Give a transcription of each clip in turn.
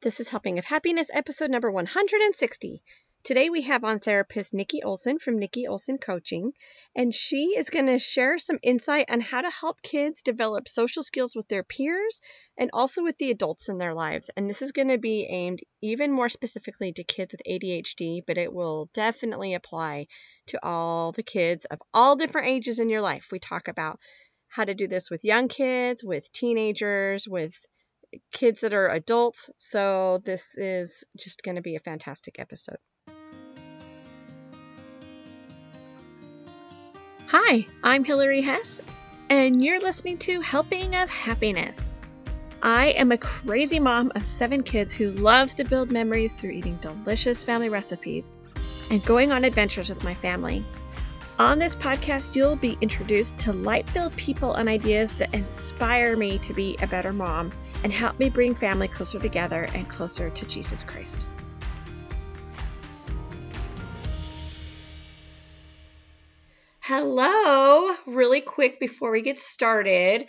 This is Helping of Happiness, episode number 160. Today we have on therapist Nikki Olson from Nikki Olson Coaching, and she is going to share some insight on how to help kids develop social skills with their peers and also with the adults in their lives. And this is going to be aimed even more specifically to kids with ADHD, but it will definitely apply to all the kids of all different ages in your life. We talk about how to do this with young kids, with teenagers, with kids that are adults. So this is just going to be a fantastic episode. Hi, I'm Hilary Hess, and you're listening to Helping of Happiness. I am a crazy mom of seven kids who loves to build memories through eating delicious family recipes and going on adventures with my family. On this podcast, you'll be introduced to light filled people and ideas that inspire me to be a better mom and help me bring family closer together and closer to Jesus Christ. Hello, really quick before we get started.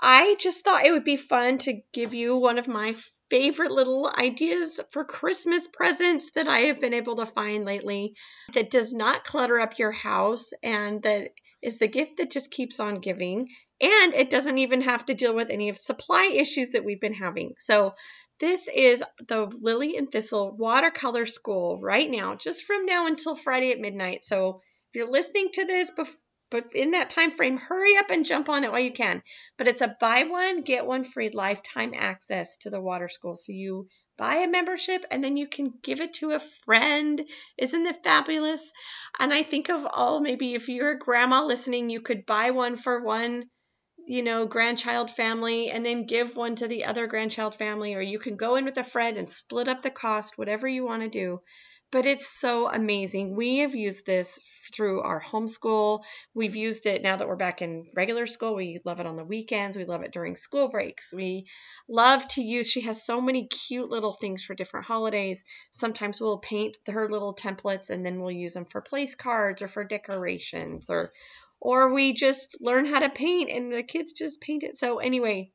I just thought it would be fun to give you one of my favorite little ideas for Christmas presents that I have been able to find lately that does not clutter up your house and that is the gift that just keeps on giving. And it doesn't even have to deal with any of supply issues that we've been having. So this is the Lily and Thistle watercolor school right now, just from now until Friday at midnight. So if you're listening to this but in that time frame hurry up and jump on it while you can but it's a buy one get one free lifetime access to the water school so you buy a membership and then you can give it to a friend. Isn't it fabulous? And i think of all maybe if you're a grandma listening you could buy one for one you know grandchild family and then give one to the other grandchild family or you can go in with a friend and split up the cost whatever you want to do but it's so amazing. We have used this through our homeschool. We've used it now that we're back in regular school. We love it on the weekends. We love it during school breaks. We love to use, she has so many cute little things for different holidays. Sometimes we'll paint her little templates and then we'll use them for place cards or for decorations or or we just learn how to paint and the kids just paint it. So anyway,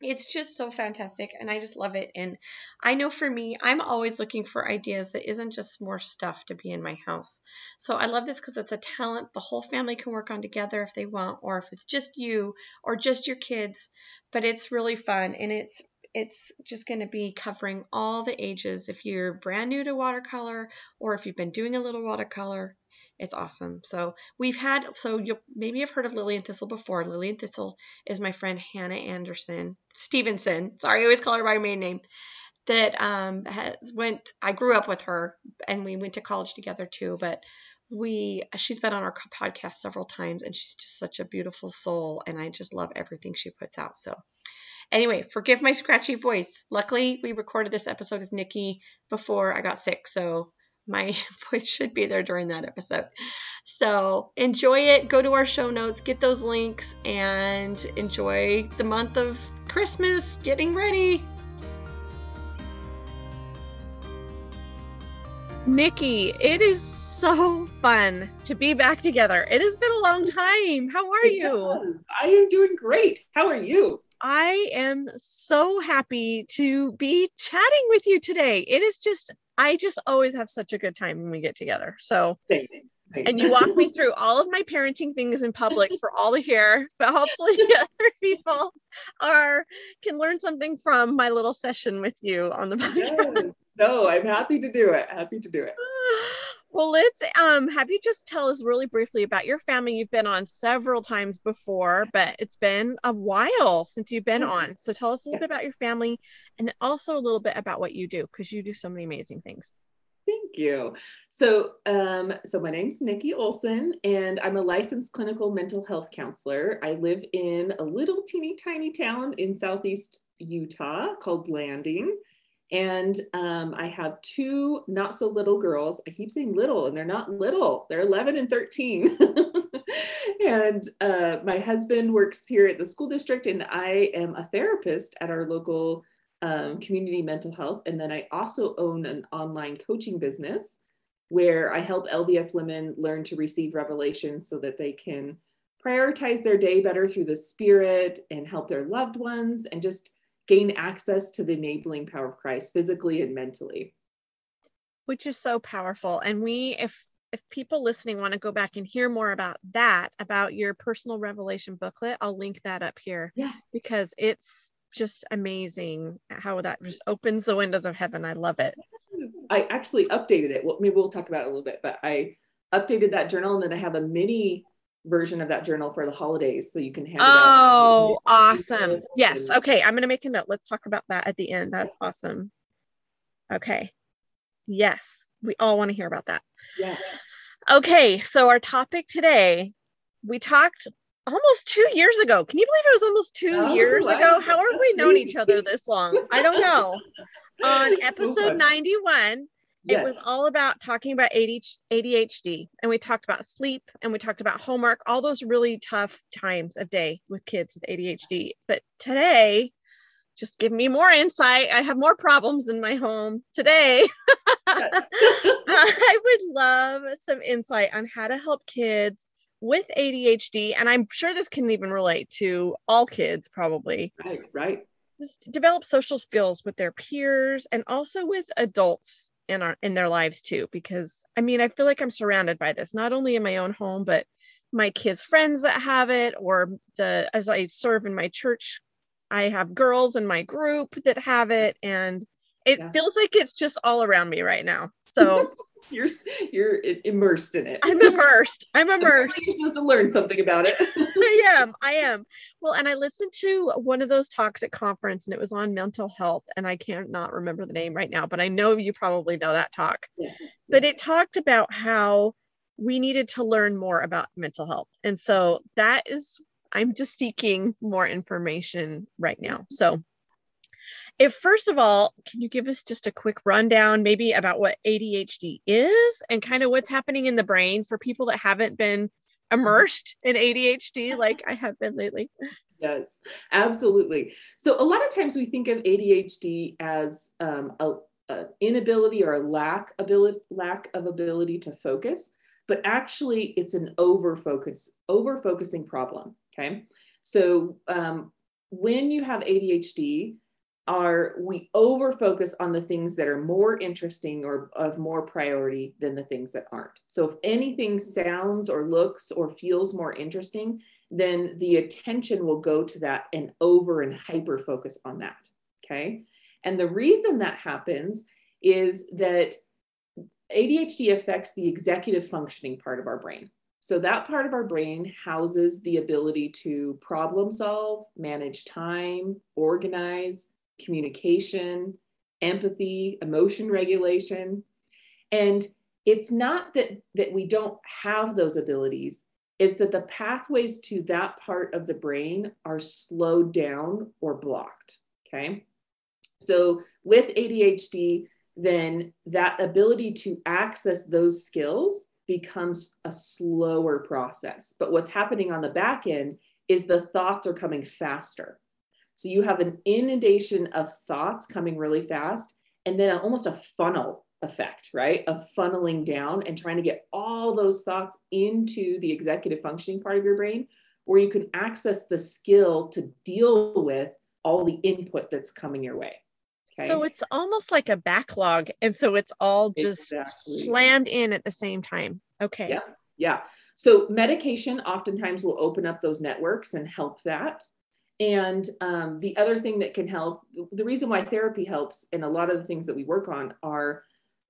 it's just so fantastic and I just love it. And I know for me, I'm always looking for ideas that isn't just more stuff to be in my house. So I love this because it's a talent the whole family can work on together if they want, or if it's just you or just your kids. But it's really fun and it's it's just going to be covering all the ages if you're brand new to watercolor or if you've been doing a little watercolor it's awesome. So we've had so you maybe you've heard of Lily and Thistle before. Lily and Thistle is my friend Hannah Anderson Stevenson. Sorry, I always call her by her main name. That um has went. I grew up with her, and we went to college together too. But we she's been on our podcast several times, and she's just such a beautiful soul, and I just love everything she puts out. So. Anyway, forgive my scratchy voice. Luckily, we recorded this episode with Nikki before I got sick, so my voice should be there during that episode. So enjoy it. Go to our show notes, get those links, and enjoy the month of Christmas getting ready. Nikki, it is so fun to be back together. It has been a long time. How are you? I am doing great. How are you? I am so happy to be chatting with you today. It is just I just always have such a good time when we get together. So, Same. And you walk me through all of my parenting things in public for all to hear, but hopefully other people are can learn something from my little session with you on the podcast. Yes. So I'm happy to do it. Happy to do it. Well, let's um have you just tell us really briefly about your family. You've been on several times before, but it's been a while since you've been on. So tell us a little bit about your family and also a little bit about what you do because you do so many amazing things. Thank you. So, um, so my name's Nikki Olson, and I'm a licensed clinical mental health counselor. I live in a little teeny tiny town in southeast Utah called Blanding. And um, I have two not so little girls. I keep saying little, and they're not little, they're 11 and 13. and uh, my husband works here at the school district, and I am a therapist at our local um, community mental health. And then I also own an online coaching business where I help LDS women learn to receive revelation so that they can prioritize their day better through the spirit and help their loved ones and just gain access to the enabling power of Christ physically and mentally. Which is so powerful. And we, if if people listening want to go back and hear more about that, about your personal revelation booklet, I'll link that up here. Yeah. Because it's just amazing how that just opens the windows of heaven. I love it. I actually updated it. Well, maybe we'll talk about it a little bit, but I updated that journal and then I have a mini version of that journal for the holidays so you can hand oh, awesome. Yes. Okay. I'm going to make a note. Let's talk about that at the end. That's awesome. Okay. Yes. We all want to hear about that. Yeah. Okay. So, our topic today, we talked almost two years ago. Can you believe it was almost two oh, years wow. ago? How have we known each other this long? I don't know. On episode 91, Yes. It was all about talking about ADHD and we talked about sleep and we talked about homework, all those really tough times of day with kids with ADHD. But today, just give me more insight. I have more problems in my home today. I would love some insight on how to help kids with ADHD. And I'm sure this can even relate to all kids, probably. Right, right. Just develop social skills with their peers and also with adults in our in their lives too because i mean i feel like i'm surrounded by this not only in my own home but my kids friends that have it or the as i serve in my church i have girls in my group that have it and it yeah. feels like it's just all around me right now so you're you're immersed in it. I'm immersed. I'm immersed. You're supposed to learn something about it. I am. I am. Well, and I listened to one of those talks at conference, and it was on mental health, and I can't not remember the name right now, but I know you probably know that talk. Yes. But it talked about how we needed to learn more about mental health, and so that is. I'm just seeking more information right now. So if first of all, can you give us just a quick rundown, maybe about what ADHD is and kind of what's happening in the brain for people that haven't been immersed in ADHD like I have been lately? Yes, absolutely. So a lot of times we think of ADHD as um, a, a, inability or a lack ability lack of ability to focus, but actually it's an over focus over focusing problem. Okay, so um, when you have ADHD, are we over focus on the things that are more interesting or of more priority than the things that aren't. So if anything sounds or looks or feels more interesting, then the attention will go to that and over and hyper focus on that. Okay. And the reason that happens is that ADHD affects the executive functioning part of our brain. So, that part of our brain houses the ability to problem solve, manage time, organize, communication, empathy, emotion regulation. And it's not that, that we don't have those abilities, it's that the pathways to that part of the brain are slowed down or blocked. Okay. So with ADHD, then that ability to access those skills becomes a slower process. But what's happening on the back end is the thoughts are coming faster. So you have an inundation of thoughts coming really fast, and then almost a funnel effect, right? Of funneling down and trying to get all those thoughts into the executive functioning part of your brain, where you can access the skill to deal with all the input that's coming your way. Okay? So it's almost like a backlog. And so it's all just exactly. slammed in at the same time. Okay. Yeah. Yeah. So medication oftentimes will open up those networks and help that. And um, the other thing that can help, the reason why therapy helps, and a lot of the things that we work on are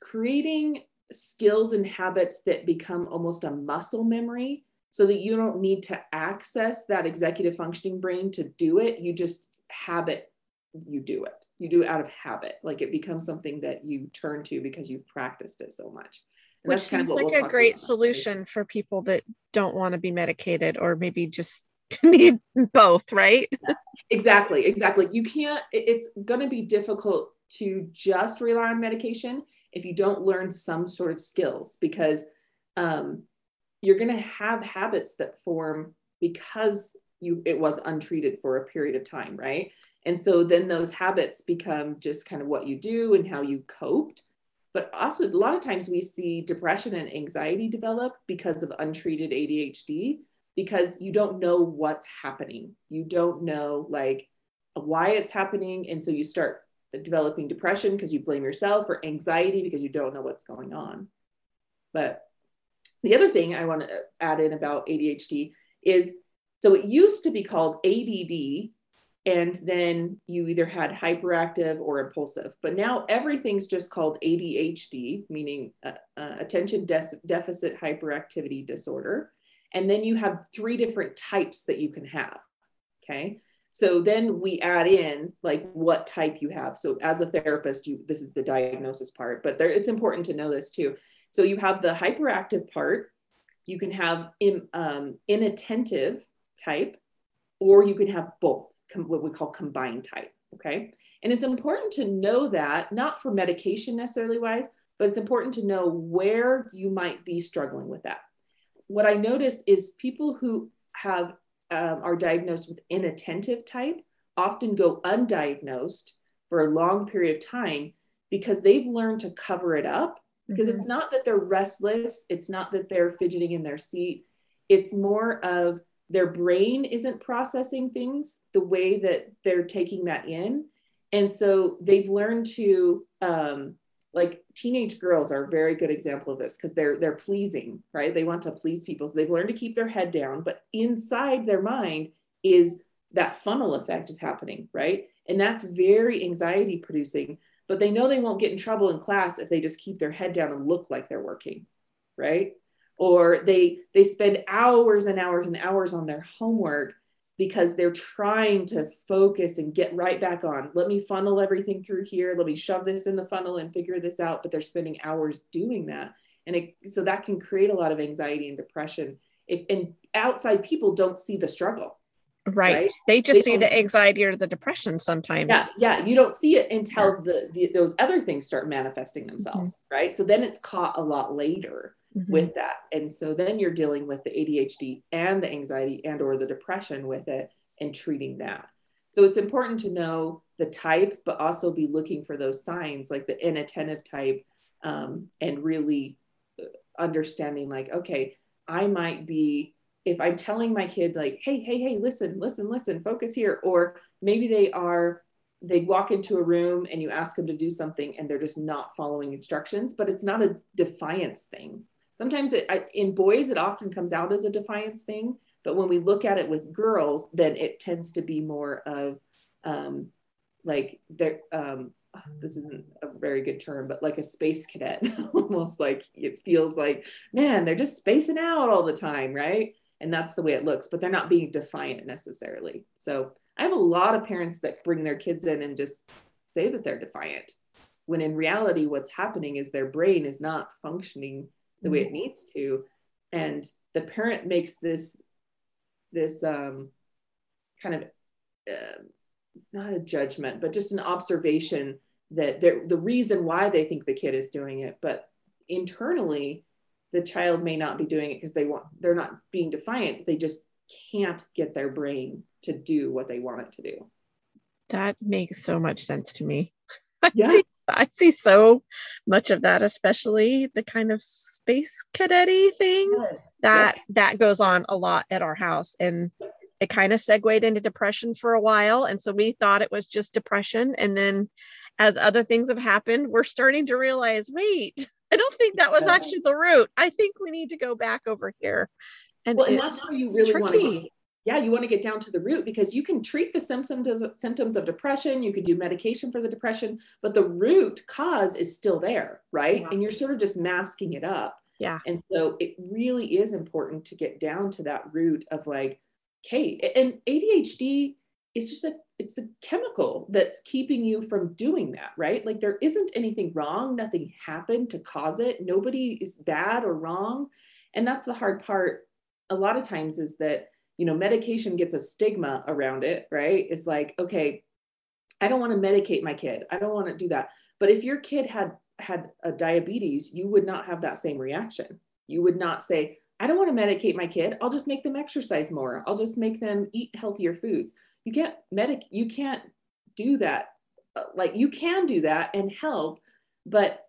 creating skills and habits that become almost a muscle memory so that you don't need to access that executive functioning brain to do it. You just habit, you do it. You do it out of habit. Like it becomes something that you turn to because you've practiced it so much. And Which seems like we'll a great solution for people that don't want to be medicated or maybe just need both, right? exactly, exactly. You can't, it's going to be difficult to just rely on medication if you don't learn some sort of skills because um, you're going to have habits that form because you it was untreated for a period of time right and so then those habits become just kind of what you do and how you coped but also a lot of times we see depression and anxiety develop because of untreated adhd because you don't know what's happening. You don't know, like, why it's happening. And so you start developing depression because you blame yourself or anxiety because you don't know what's going on. But the other thing I want to add in about ADHD is so it used to be called ADD, and then you either had hyperactive or impulsive. But now everything's just called ADHD, meaning uh, uh, attention de- deficit hyperactivity disorder. And then you have three different types that you can have. Okay. So then we add in like what type you have. So as a therapist, you this is the diagnosis part, but there, it's important to know this too. So you have the hyperactive part. You can have in, um, inattentive type, or you can have both, what we call combined type. Okay. And it's important to know that, not for medication necessarily wise, but it's important to know where you might be struggling with that. What I notice is people who have um, are diagnosed with inattentive type often go undiagnosed for a long period of time because they've learned to cover it up. Because mm-hmm. it's not that they're restless, it's not that they're fidgeting in their seat, it's more of their brain isn't processing things the way that they're taking that in. And so they've learned to um, like teenage girls are a very good example of this because they're they're pleasing right? They want to please people. So they've learned to keep their head down but inside their mind is that funnel effect is happening right? And that's very anxiety producing but they know they won't get in trouble in class if they just keep their head down and look like they're working right? Or they they spend hours and hours and hours on their homework because they're trying to focus and get right back on. Let me funnel everything through here. Let me shove this in the funnel and figure this out. But they're spending hours doing that. And it, so that can create a lot of anxiety and depression. If and outside people don't see the struggle. Right. right? They just they see the anxiety or the depression sometimes. Yeah. Yeah. You don't see it until the, the those other things start manifesting themselves. Mm-hmm. Right. So then it's caught a lot later mm-hmm. with that. And so then you're dealing with the adhd and the anxiety and or the depression with it and treating that. So it's important to know the type but also be looking for those signs like the inattentive type um, and really uh, understanding like okay i might be if i'm telling my kid like hey hey hey listen listen listen focus here or maybe they are they walk into a room and you ask them to do something and they're just not following instructions but it's not a defiance thing sometimes it, in boys it often comes out as a defiance thing but when we look at it with girls then it tends to be more of um, like there um, this isn't a very good term but like a space cadet almost like it feels like man they're just spacing out all the time right? And that's the way it looks but they're not being defiant necessarily. So i have a lot of parents that bring their kids in and just say that they're defiant when in reality what's happening is their brain is not functioning the way it mm-hmm. needs to. And the parent makes this this um, kind of uh, not a judgment but just an observation that the reason why they think the kid is doing it but internally the child may not be doing it because they want they're not being defiant. They just can't get their brain to do what they want it to do. That makes so much sense to me. Yeah I see so much of that, especially the kind of space cadetty thing yes. that yes. that goes on a lot at our house. And it kind of segued into depression for a while. And so we thought it was just depression. And then as other things have happened, we're starting to realize, wait, I don't think that was actually the root. I think we need to go back over here. And, well, and that's where you really tricky. want to yeah, you want to get down to the root because you can treat the symptoms of, symptoms of depression, you could do medication for the depression, but the root cause is still there, right? Yeah. And you're sort of just masking it up. Yeah. And so it really is important to get down to that root of like, okay, and ADHD is just a it's a chemical that's keeping you from doing that, right? Like there isn't anything wrong, nothing happened to cause it. Nobody is bad or wrong. And that's the hard part a lot of times is that you know, medication gets a stigma around it, right? It's like, okay, I don't want to medicate my kid. I don't want to do that. But if your kid had had a diabetes, you would not have that same reaction. You would not say, I don't want to medicate my kid. I'll just make them exercise more. I'll just make them eat healthier foods. You can't medic you can't do that. Uh, like you can do that and help, but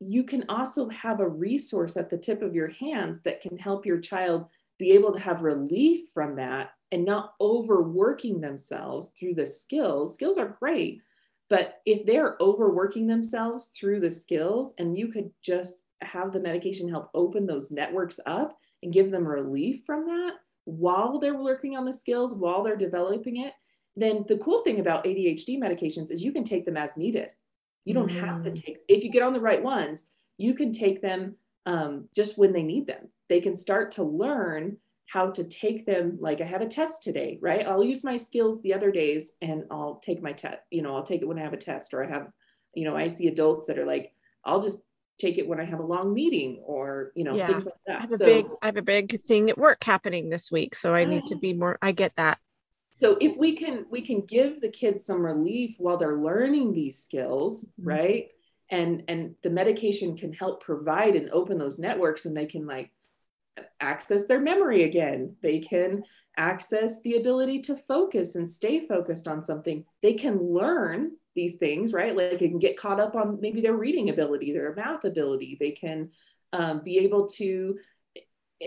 you can also have a resource at the tip of your hands that can help your child be able to have relief from that and not overworking themselves through the skills. Skills are great, but if they're overworking themselves through the skills and you could just have the medication help open those networks up and give them relief from that while they're working on the skills, while they're developing it, then the cool thing about ADHD medications is you can take them as needed. You don't mm. have to mm. take, if you get on the right ones, you can take them um, just when they need them. They can start to learn how to take them. Like I have a test today, right? I'll use my skills the other days and I'll take my test, you know, I'll take it when I have a test or I have, you know, I see adults that are like, I'll just take it when I have a long meeting or you know yeah. things like that. I have a so, big I have a big thing at work happening this week, so I need to be more. I get that. So if we can we can give the kids some relief while they're learning these skills, mm-hmm. right? And and the medication can help provide and open those networks, and they can like access their memory again. They can access the ability to focus and stay focused on something. They can learn these things, right? Like they can get caught up on maybe their reading ability, their math ability. They can um, be able to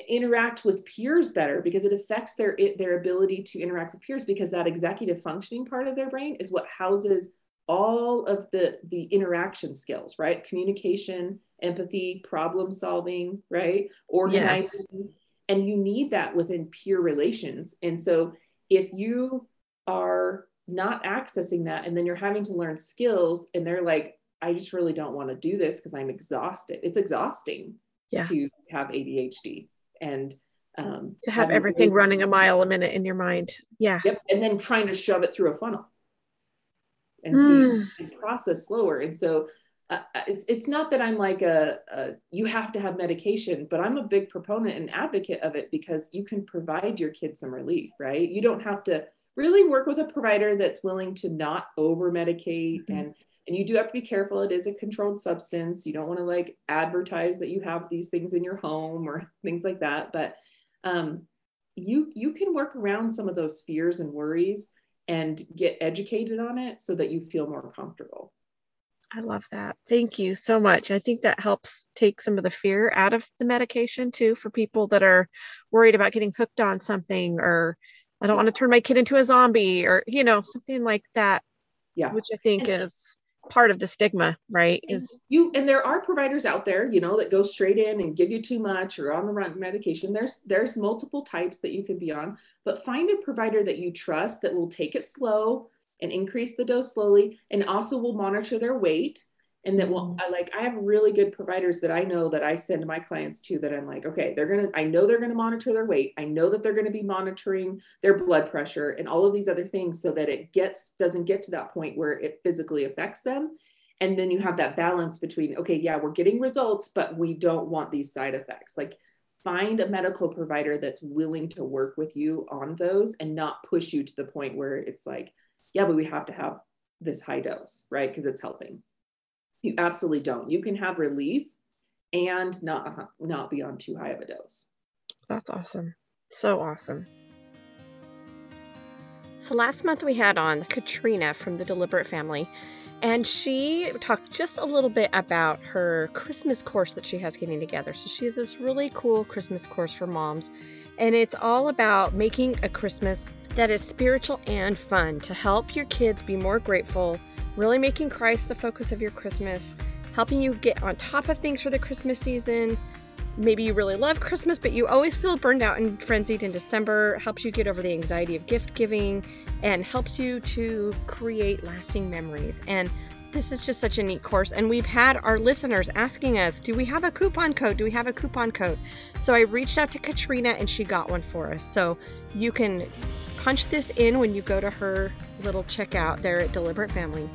interact with peers better because it affects their their ability to interact with peers because that executive functioning part of their brain is what houses all of the the interaction skills right communication empathy problem solving right organizing yes. and you need that within peer relations and so if you are not accessing that and then you're having to learn skills and they're like i just really don't want to do this because i'm exhausted it's exhausting yeah. to have adhd and um, to have everything really, running a mile a minute in your mind yeah yep and then trying to shove it through a funnel and, mm. and process slower and so uh, it's it's not that I'm like a, a, you have to have medication, but I'm a big proponent and advocate of it because you can provide your kids some relief, right? You don't have to really work with a provider that's willing to not over medicate mm-hmm. and and you do have to be careful it is a controlled substance you don't want to like advertise that you have these things in your home or things like that but um, you you can work around some of those fears and worries and get educated on it so that you feel more comfortable I love that. Thank you so much. I think that helps take some of the fear out of the medication too for people that are worried about getting hooked on something or I don't want to turn my kid into a zombie or, you know, something like that. Yeah. Which I think and, is part of the stigma, right? Is you and there are providers out there, you know, that go straight in and give you too much or on the run medication. There's there's multiple types that you can be on, but find a provider that you trust that will take it slow and increase the dose slowly and also we'll monitor their weight and that will mm-hmm. I like I have really good providers that I know that I send my clients to that I'm like okay they're going to I know they're going to monitor their weight. I know that they're going to be monitoring their blood pressure and all of these other things so that it gets doesn't get to that point where it physically affects them. And then you have that balance between okay yeah we're getting results but we don't want these side effects. Like find a medical provider that's willing to work with you on those and not push you to the point where it's like yeah but we have to have this high dose right because it's helping you absolutely don't. You can have relief and not uh-huh, not be on too high of a dose. That's awesome. So awesome. So last month we had on Katrina from the Deliberate Family, and she talked just a little bit about her Christmas course that she has getting together. So she has this really cool Christmas course for moms, and it's all about making a Christmas that is spiritual and fun to help your kids be more grateful really making Christ the focus of your Christmas, helping you get on top of things for the Christmas season. Maybe you really love Christmas, but you always feel burned out and frenzied in December, helps you get over the anxiety of gift giving, and helps you to create lasting memories. And this is just such a neat course. And we've had our listeners asking us, do we have a coupon code? Do we have a coupon code? So I reached out to Katrina and she got one for us. So you can punch this in when you go to her little checkout there at Deliberate Family.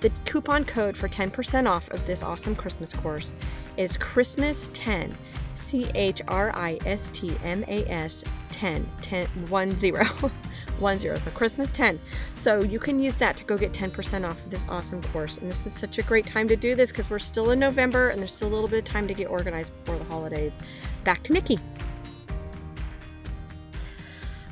The coupon code for 10% off of this awesome Christmas course is Christmas10. C H R I S T M A S 10, 10, 1 0. 1 0. So Christmas 10. So you can use that to go get 10% off of this awesome course. And this is such a great time to do this because we're still in November and there's still a little bit of time to get organized before the holidays. Back to Nikki.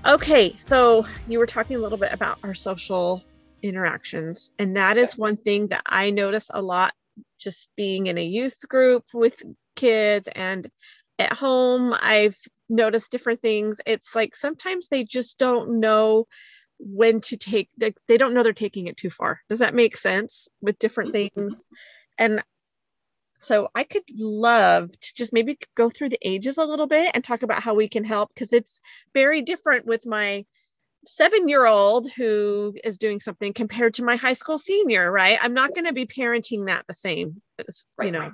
Okay, so you were talking a little bit about our social interactions, and that is one thing that I notice a lot just being in a youth group with kids and at home. I've noticed different things. It's like sometimes they just don't know when to take they, they don't know they're taking it too far. Does that make sense with different Mhm. things? And so I could love to just maybe go through the ages a little bit and talk about how we can help because it's very different with my seven year old who is doing something compared to my high school senior, right? I'm not going to be parenting that the same, as, you know. right.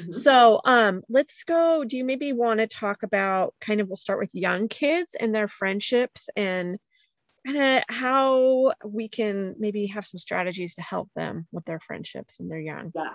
Mhm. So um, let's go. Do you maybe want to talk about kind of, we'll start with young kids and their friendships and kind of how we can maybe have some strategies to help them with their friendships when they're young. Yeah.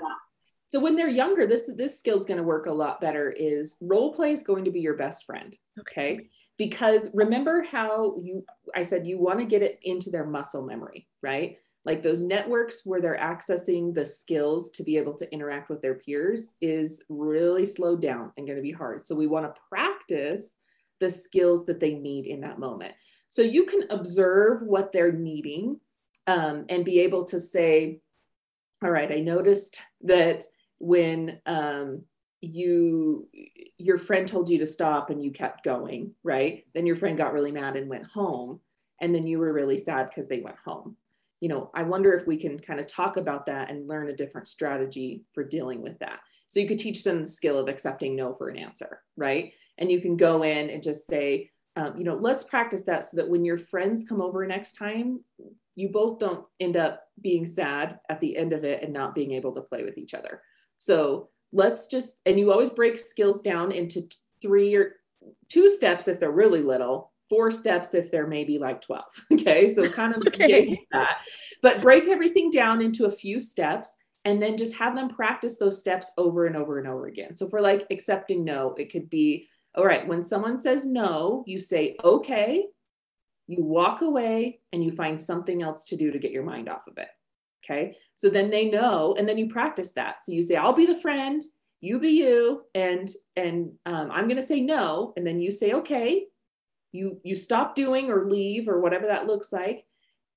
So when they're younger, this this skill is going to work a lot better. Is role play is going to be your best friend. Okay. Because remember how you I said you want to get it into their muscle memory, right? Like those networks where they're accessing the skills to be able to interact with their peers is really slowed down and going to be hard. So we want to practice the skills that they need in that moment. So you can observe what they're needing um, and be able to say, all right, I noticed that when um, you your friend told you to stop and you kept going, right? Then your friend got really mad and went home, and then you were really sad because they went home. You know, I wonder if we can kind of talk about that and learn a different strategy for dealing with that. So you could teach them the skill of accepting no for an answer, right? And you can go in and just say, um, you know, let's practice that so that when your friends come over next time, you both don't end up being sad at the end of it and not being able to play with each other. So let's just, and you always break skills down into three or two steps if they're really little, four steps if there may be like 12. Okay. So kind of Okay. that, but break everything down into a few steps and then just have them practice those steps over and over and over again. So for like accepting no, it could be, all right, when someone says no, you say, okay, you walk away and you find something else to do to get your mind off of it. Okay. So then they know, and then you practice that. So you say, I'll be the friend, you be you, and and um, I'm gonna say no. And then you say, okay, you you stop doing or leave or whatever that looks like,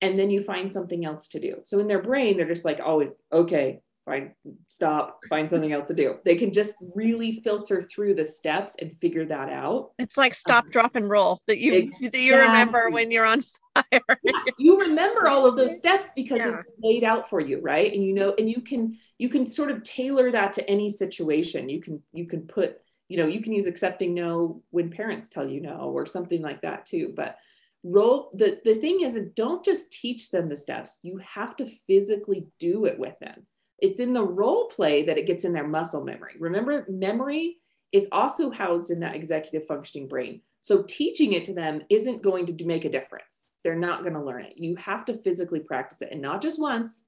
and then you find something else to do. So in their brain, they're just like always, okay, fine, stop, find something else to do. They can just really filter through the steps and figure that out. It's like um, stop, drop, and roll that you that you remember when you're on fire. yeah, you remember all of those steps because Yeah. it's laid out for you right and you know and you can you can sort of tailor that to any situation you can you can put you know you can use accepting no when parents tell you no or something like that too but role the the thing is don't just teach them the steps you have to physically do it with them. It's in the role play that it gets in their muscle memory. Remember memory is also housed in that executive functioning brain. So teaching it to them isn't going to make a difference. They're not going to learn it. You have to physically practice it and not just once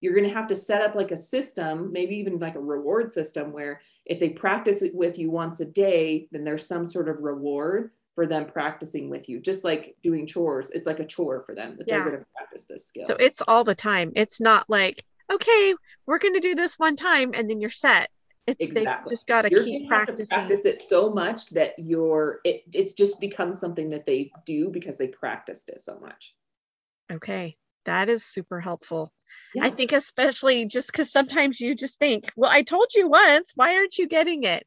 you're going to have to set up like a system maybe even like a reward system where if they practice it with you once a day then there's some sort of reward for them practicing with you just like doing chores it's like a chore for them that Yeah. they're going to practice this skill So it's all the time. It's not like, okay, we're going to do this one time and then you're set. It's they Exactly. just got to keep practicing. practice it so much that you're it it's just becomes something that they do because they practiced it so much Okay. That is super helpful. Yeah. I think, especially just because sometimes you just think, well, I told you once, why aren't you getting it?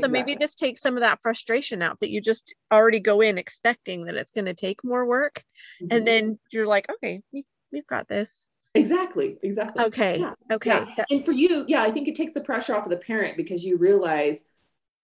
So maybe this takes some of that frustration out that you just already go in expecting that it's going to take more work. Mhm. And then you're like, okay, we've, we've got this. exactly exactly Okay. Yeah. Okay. Yeah. That- And for you, yeah, I think it takes the pressure off of the parent because you realize,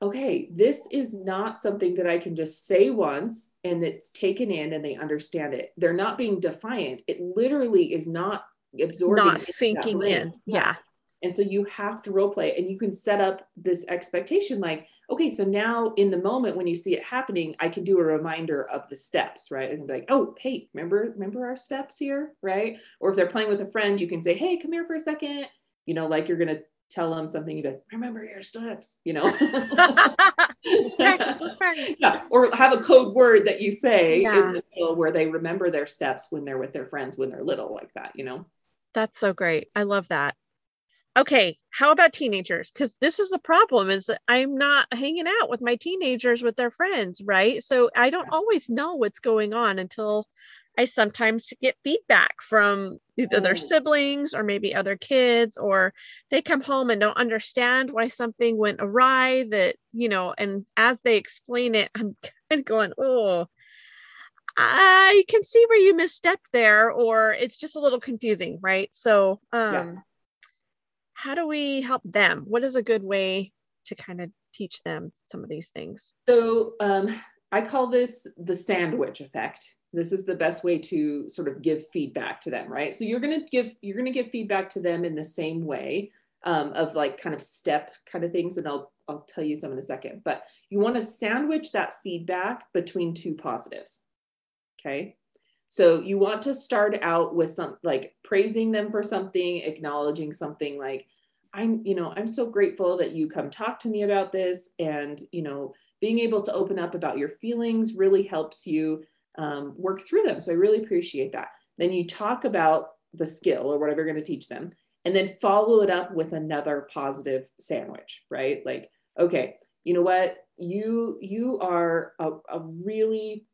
okay, this is not something that I can just say once and it's taken in and they understand it. They're not being defiant. It literally is not absorbing. not sinking in. Yeah. And so you have to role play and you can set up this expectation like, okay, so now in the moment when you see it happening, I can do a reminder of the steps, right? And be like, oh, hey, remember, remember our steps here, right? Or if they're playing with a friend, you can say, hey, come here for a second. You know, like you're gonna tell them something, you go, remember your steps, you know. let's practice. Let's practice. yeah, or have a code word that you say Yeah. in the middle where they remember their steps when they're with their friends when they're little, like that, you know. That's so great. I love that. Okay, how about teenagers? Because this is the problem is that I'm not hanging out with my teenagers with their friends, right? So I don't always know what's going on until I sometimes get feedback from either their Oh. siblings or maybe other kids, or they come home and don't understand why something went awry that, you know, and as they explain it, I'm kind of going, oh, I can see where you misstepped there, or it's just a little confusing, right? So, um, Yeah. how do we help them? What is a good way to kind of teach them some of these things? So um, I call this the sandwich effect. This is the best way to sort of give feedback to them, right? So you're gonna give you're gonna give feedback to them in the same way um, of like kind of step kind of things, and I'll I'll tell you some in a second. But you want to sandwich that feedback between two positives. Okay. So you want to start out with some like praising them for something, acknowledging something like, I'm, you know, I'm so grateful that you come talk to me about this. And, you know, being able to open up about your feelings really helps you um, work through them. So I really appreciate that. Then you talk about the skill or whatever you're going to teach them, and then follow it up with another positive sandwich, right? Like, okay, you know what? You you are a, a really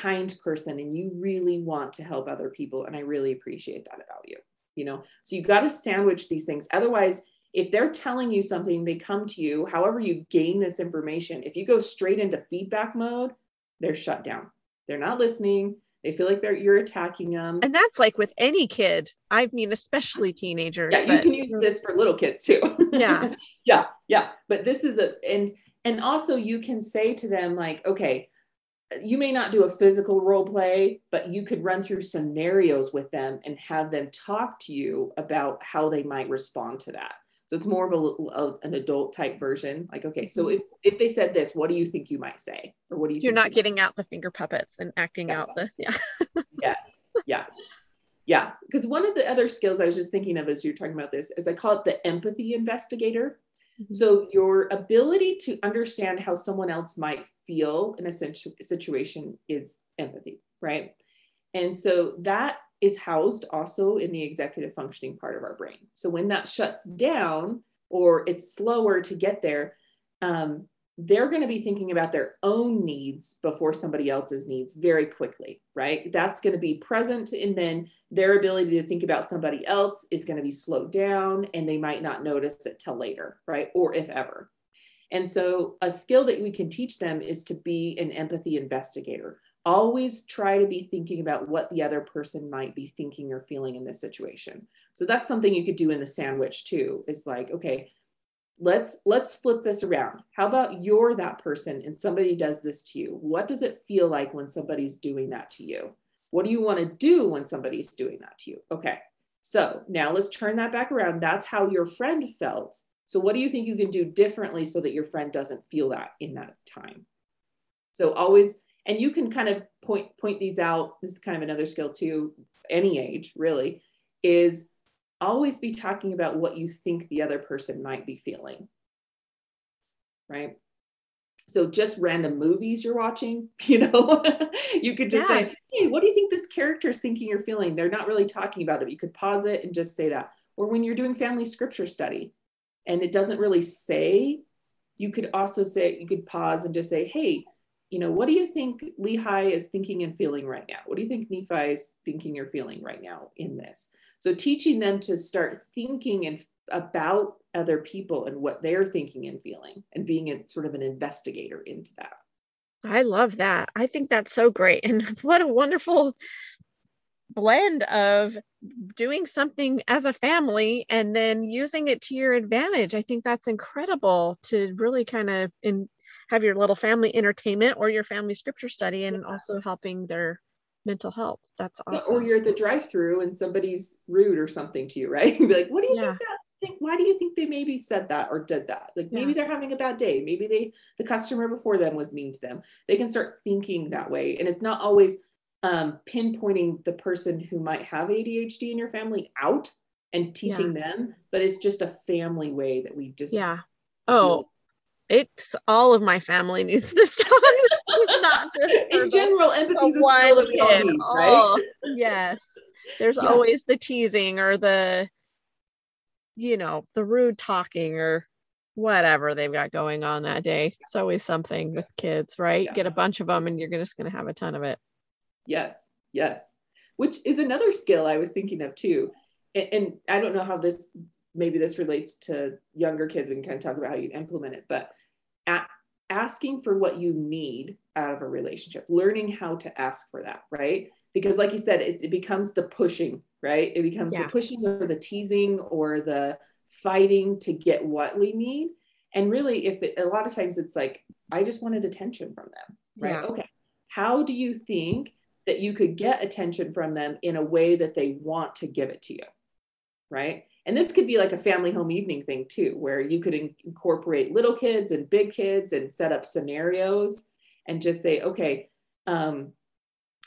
kind person and you really want to help other people and i really appreciate that about you you know so you got to sandwich these things otherwise if they're telling you something they come to you however you gain this information if you go straight into feedback mode they're shut down they're not listening they feel like they're you're attacking them And that's like with any kid. I mean, especially teenagers. yeah you but- can use this for little kids too Yeah. yeah yeah but this is a and and also you can say to them like okay you may not do a physical role play but you could run through scenarios with them and have them talk to you about how they might respond to that. So it's more of a, a- an adult type version like okay so if if they said this what do you think you might say? Or what do you You're not you might getting out the finger puppets and acting Yes. out the yeah. yes. Yeah. Yeah. Because one of the other skills i was just thinking of as you're talking about this is i call it the empathy investigator so your ability to understand how someone else might feel in a situ- situation is empathy right? And so that is housed also in the executive functioning part of our brain. So when that shuts down or it's slower to get there um, they're going to be thinking about their own needs before somebody else's needs very quickly, right? That's going to be present. And then their ability to think about somebody else is going to be slowed down and they might not notice it till later, right? Or if ever. And so, a skill that we can teach them is to be an empathy investigator. Always try to be thinking about what the other person might be thinking or feeling in this situation. So, that's something you could do in the sandwich too is like, okay, let's let's flip this around. How about you're that person and somebody does this to you? What does it feel like when somebody's doing that to you? What do you want to do when somebody's doing that to you? Okay so now let's turn that back around. That's how your friend felt. So what do you think you can do differently so that your friend doesn't feel that in that time? So always and you can kind of point point these out. This is kind of another skill too any age really is always be talking about what you think the other person might be feeling. Right? So just random movies you're watching, you know, you could just Yeah. say, "Hey, what do you think this character is thinking or feeling?" They're not really talking about it. You could pause it and just say that. Or when you're doing family scripture study and it doesn't really say, you could also say you could pause and just say, "Hey, you know, what do you think Lehi is thinking and feeling right now? What do you think Nephi is thinking or feeling right now in this?" So teaching them to start thinking and about other people and what they're thinking and feeling and being a sort of an investigator into that. I love that. I think that's so great. And what a wonderful blend of doing something as a family and then using it to your advantage. I think that's incredible to really kind of in, have your little family entertainment or your family scripture study and also helping their mental health. That's Yeah, awesome. Or you're at the drive-through and somebody's rude or something to you, right? Be like, what do you Yeah. think that think why do you think they maybe said that or did that? Like maybe Yeah. they're having a bad day. Maybe they the customer before them was mean to them. They can start thinking that way. And it's not always um, pinpointing the person who might have ADHD in your family out and teaching them, but it's just a family way that we just yeah. Oh, it's all of my family needs this stuff. It's not just for in the- general, the empathy is a skill one that we all kid. right? Oh, yes. There's Yeah. always the teasing or the, you know, the rude talking or whatever they've got going on that day. It's always something with kids, right? Yeah. Get a bunch of them and you're just going to have a ton of it. Yes, yes. which is another skill I was thinking of too. And, and I don't know how this maybe this relates to younger kids. We can kind of talk about how you implement it, but at, asking for what you need out of a relationship, learning how to ask for that, right? Because, like you said, it, it becomes the pushing, right? It becomes yeah. the pushing or the teasing or the fighting to get what we need. And really, if it, a lot of times it's like, I just wanted attention from them, right? Yeah. Okay. How do you think that you could get attention from them in a way that they want to give it to you? Right. And this could be like a family home evening thing too, where you could in- incorporate little kids and big kids and set up scenarios and just say, okay, um,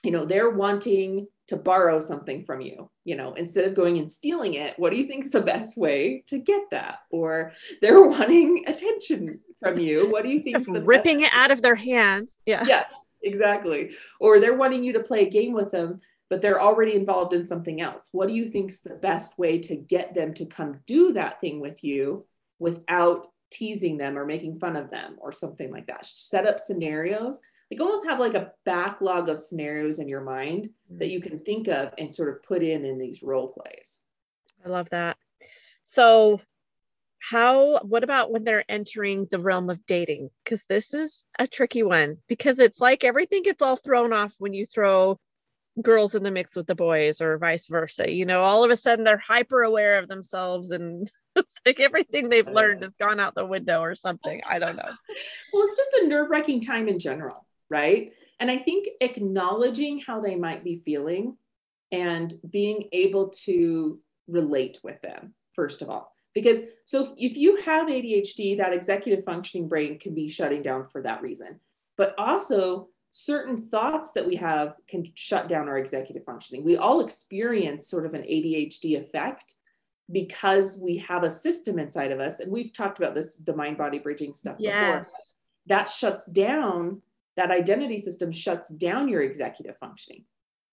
you know, they're wanting to borrow something from you, you know, instead of going and stealing it, what do you think is the best way to get that? Or they're wanting attention from you. What do you think? Is ripping it out of their hands. Yeah. Yes, exactly. Or they're wanting you to play a game with them but they're already involved in something else. What do you think is the best way to get them to come do that thing with you without teasing them or making fun of them or something like that? Set up scenarios. Like almost have like a backlog of scenarios in your mind mm-hmm. that you can think of and sort of put in in these role plays. I love that. So how what about when they're entering the realm of dating because this is a tricky one because it's like everything gets all thrown off when you throw girls in the mix with the boys or vice versa you know all of a sudden they're hyper aware of themselves and it's like everything they've learned has gone out the window or something i don't know. Well it's just a nerve-wracking time in general right? And i think acknowledging how they might be feeling and being able to relate with them first of all. Because so if you have adhd that executive functioning brain can be shutting down for that reason. But also certain thoughts that we have can shut down our executive functioning. We all experience sort of an ADHD effect because we have a system inside of us. And we've talked about this, the mind body bridging stuff yes. before. That shuts down, that identity system shuts down your executive functioning.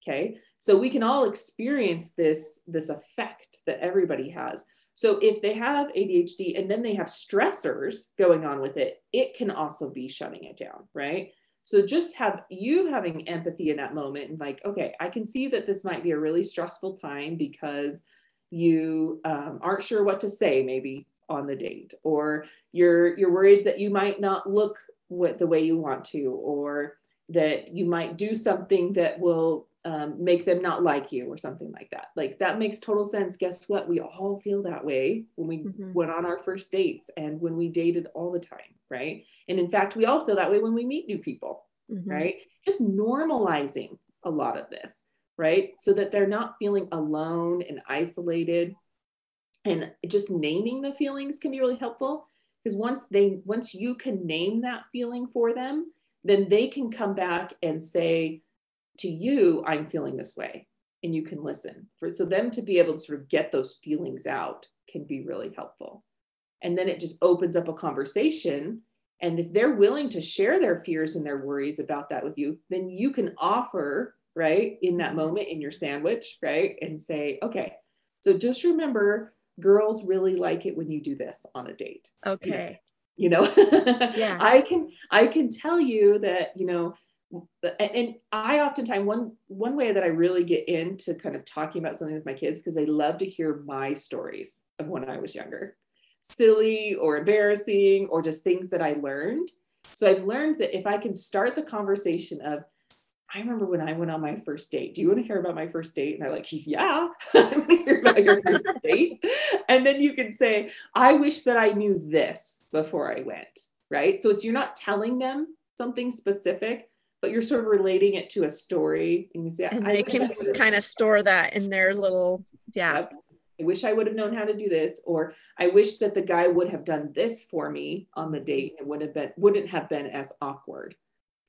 Okay. So we can all experience this, this effect that everybody has. So if they have ADHD and then they have stressors going on with it, it can also be shutting it down, right? So just have you having empathy in that moment and like, okay, I can see that this might be a really stressful time because you um, aren't sure what to say maybe on the date, or you're you're worried that you might not look what the way you want to, or that you might do something that will um, make them not like you or something like that. Like that makes total sense. Guess what? We all feel that way when we mm-hmm. went on our first dates and when we dated all the time, right? And in fact, we all feel that way when we meet new people, mm-hmm. right? Just normalizing a lot of this, right? So that they're not feeling alone and isolated. And just naming the feelings can be really helpful because once they once you can name that feeling for them, then they can come back and say, to you, I'm feeling this way. And you can listen. For so them to be able to sort of get those feelings out can be really helpful. And then it just opens up a conversation. And if they're willing to share their fears and their worries about that with you, then you can offer, right, in that moment in your sandwich, right, and say, okay, so just remember girls really like it when you do this on a date. Okay. You know, yeah. I can I can tell you that, you know, and I oftentimes one one way that I really get into kind of talking about something with my kids because they love to hear my stories of when I was younger, silly or embarrassing or just things that I learned. So I've learned that if I can start the conversation of, I remember when I went on my first date. Do you want to hear about my first date? And they're like, Yeah, hear about your first date. And then you can say, I wish that I knew this before I went. Right. So it's you're not telling them something specific, but you're sort of relating it to a story and you say and they can just kind of store that in their little yeah. Yep. i wish i would have known how to do this or i wish that the guy would have done this for me on the date it would have been wouldn't have been as awkward.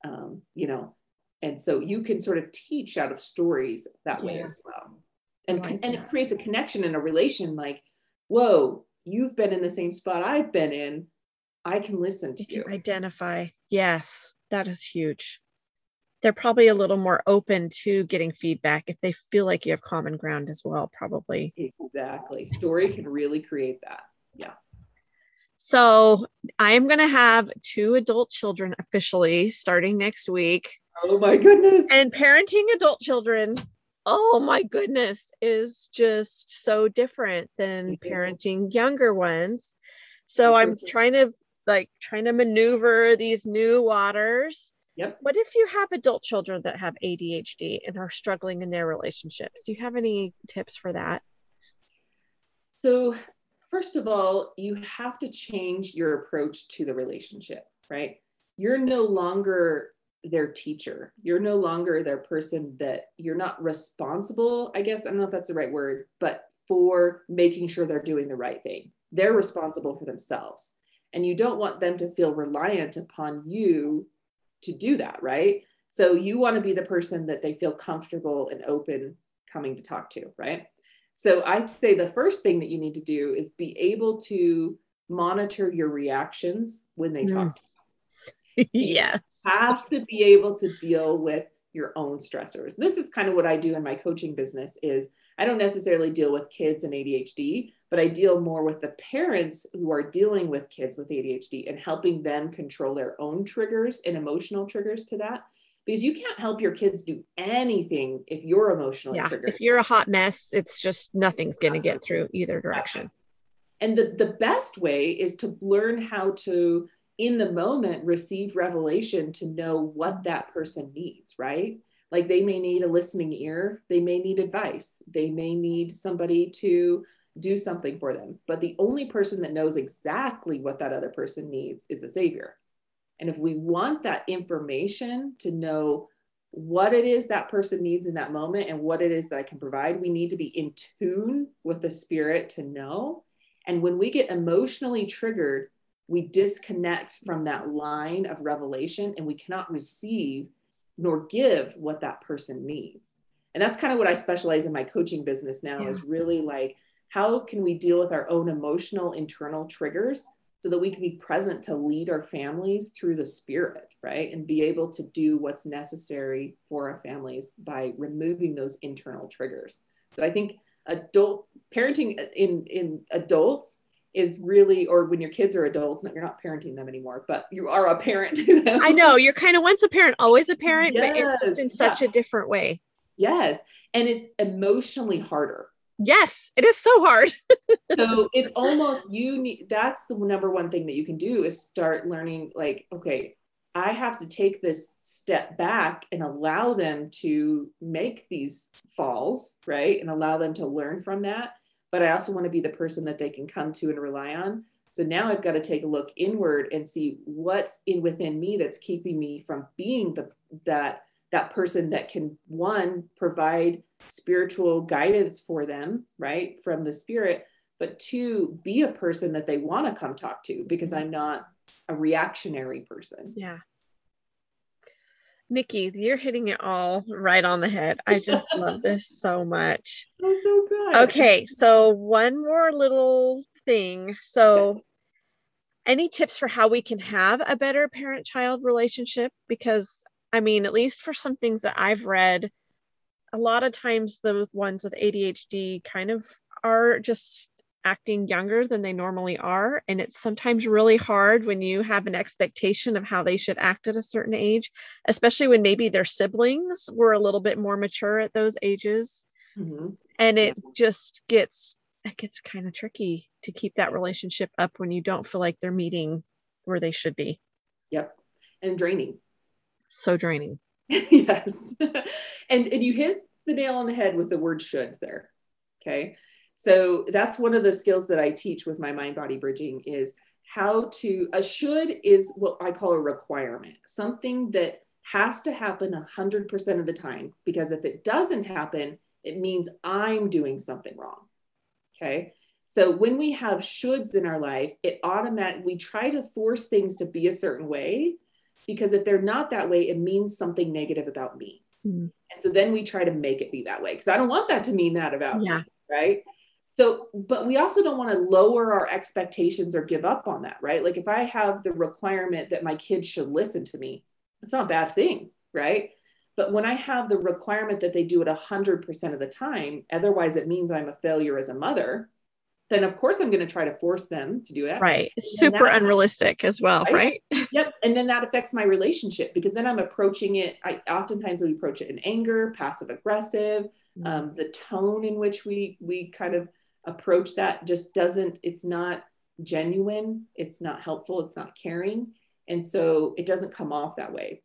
Um, you know and so you can sort of teach out of stories that yeah. way as well. And, like and it creates a connection and a relation like whoa you've been in the same spot i've been in. I can listen to you, you. identify. Yes that is huge they're probably a little more open to getting feedback if they feel like you have common ground as well, probably. Exactly. Story can really create that. Yeah. So I am going to have two adult children officially starting next week. Oh my goodness. And parenting adult children oh my goodness, is just so different than parenting younger ones. So I'm trying to like trying to maneuver these new waters. Yep. What if you have adult children that have ADHD and are struggling in their relationships? Do you have any tips for that? So, first of all, you have to change your approach to the relationship, right? You're no longer their teacher. You're no longer their person that you're not responsible, I guess. I don't know if that's the right word, but for making sure they're doing the right thing. They're responsible for themselves. And you don't want them to feel reliant upon you to do that, right? So you want to be the person that they feel comfortable and open coming to talk to, right? So I'd say the first thing that you need to do is be able to monitor your reactions when they talk. Mm. yes. You have to be able to deal with your own stressors. This is kind of what I do in my coaching business is I don't necessarily deal with kids and ADHD, but I deal more with the parents who are dealing with kids with ADHD and helping them control their own triggers and emotional triggers to that. Because you can't help your kids do anything if you're emotionally yeah. triggered. If you're a hot mess, it's just nothing's going to get through either direction. And the, the best way is to learn how to, in the moment, receive revelation to know what that person needs, right? Like they may need a listening ear, they may need advice, they may need somebody to do something for them. But the only person that knows exactly what that other person needs is the Savior. And if we want that information to know what it is that person needs in that moment and what it is that I can provide, we need to be in tune with the Spirit to know. And when we get emotionally triggered, we disconnect from that line of revelation and we cannot receive nor give what that person needs. And that's kind of what I specialize in my coaching business now yeah. is really like how can we deal with our own emotional internal triggers so that we can be present to lead our families through the spirit right? And be able to do what's necessary for our families by removing those internal triggers. So i think adult parenting in in adults is really or when your kids are adults you're not parenting them anymore but you are a parent to them. I know you're kind of once a parent always a parent yes, but it's just in such yeah. a different way. Yes. And it's emotionally harder Yes, it is so hard. so it's almost you need that's the number one thing that you can do is start learning like okay, I have to take this step back and allow them to make these falls, right? And allow them to learn from that. But I also want to be the person that they can come to and rely on. So now I've got to take a look inward and see what's in within me that's keeping me from being the that that person that can one provide spiritual guidance for them right from the spirit but two be a person that they want to come talk to because i'm not a reactionary person yeah Nikki, you're hitting it all right on the head. I just love this so much. That's so good. Okay, so one more little thing. So, yes. any tips for how we can have a better parent child relationship? Because I mean, at least for some things that I've read, a lot of times the ones with ADHD kind of are just acting younger than they normally are. And it's sometimes really hard when you have an expectation of how they should act at a certain age, especially when maybe their siblings were a little bit more mature at those ages. Mm-hmm. And it just gets it gets kind of tricky to keep that relationship up when you don't feel like they're meeting where they should be. Yep. And draining so draining. yes. and and you hit the nail on the head with the word should there. Okay. So that's one of the skills that I teach with my mind body bridging is how to a should is what I call a requirement, something that has to happen 100% of the time because if it doesn't happen, it means I'm doing something wrong. Okay? So when we have shoulds in our life, it automatically we try to force things to be a certain way because if they're not that way, it means something negative about me. Mm. And so then we try to make it be that way because I don't want that to mean that about yeah. me, right? So, but we also don't want to lower our expectations or give up on that, right? Like if I have the requirement that my kids should listen to me, it's not a bad thing, right? But when I have the requirement that they do it 100% of the time, otherwise it means I'm a failure as a mother, then of course I'm going to try to force them to do it. Right. Super that, unrealistic as well, right? right? yep. And then that affects my relationship because then I'm approaching it. I oftentimes would approach it in anger, passive aggressive. Mm-hmm. Um, the tone in which we we kind of approach that just doesn't. It's not genuine. It's not helpful. It's not caring, and so it doesn't come off that way.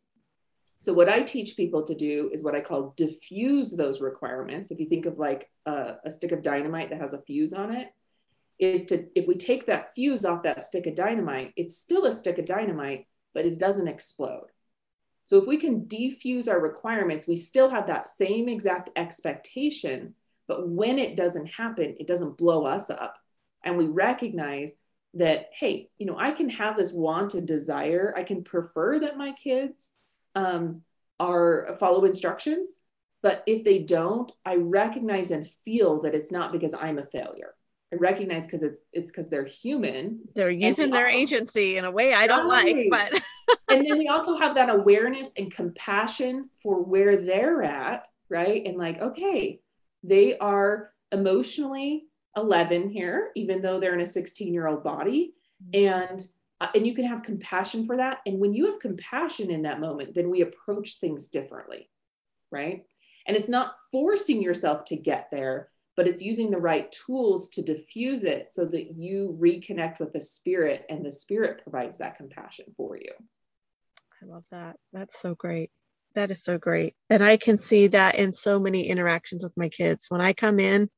So what I teach people to do is what I call diffuse those requirements. If you think of like a, a stick of dynamite that has a fuse on it, is to if we take that fuse off that stick of dynamite, it's still a stick of dynamite, but it doesn't explode. So if we can defuse our requirements, we still have that same exact expectation, but when it doesn't happen, it doesn't blow us up. And we recognize that, hey, you know, I can have this wanted desire. I can prefer that my kids um, are follow instructions, but if they don't, I recognize and feel that it's not because I'm a failure. I recognize because it's it's because they're human. They're using their also, agency in a way I don't right. like, but and then we also have that awareness and compassion for where they're at, right? And like, okay, they are emotionally 11 here, even though they're in a 16 year old body, mm-hmm. and uh, and you can have compassion for that. And when you have compassion in that moment, then we approach things differently, right? And it's not forcing yourself to get there but it's using the right tools to diffuse it so that you reconnect with the spirit and the spirit provides that compassion for you. I love that. That's so great. That is so great. And I can see that in so many interactions with my kids. When I come in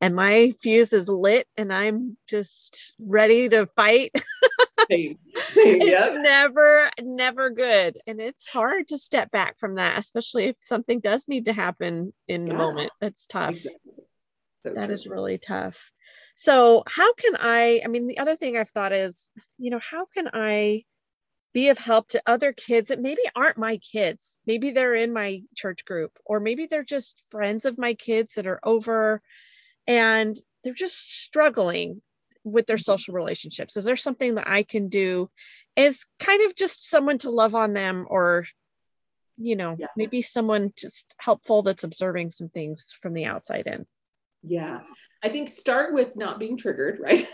and my fuse is lit and I'm just ready to fight. Same. Same, it's never, never good. And it's hard to step back from that, especially if something does need to happen in yeah. the moment. It's tough. Exactly. So that is really tough. So, how can I? I mean, the other thing I've thought is, you know, how can I be of help to other kids that maybe aren't my kids? Maybe they're in my church group, or maybe they're just friends of my kids that are over and they're just struggling with their mm-hmm. social relationships. Is there something that I can do as kind of just someone to love on them or you know, yeah. maybe someone just helpful that's observing some things from the outside in? Yeah. I think start with not being triggered, right?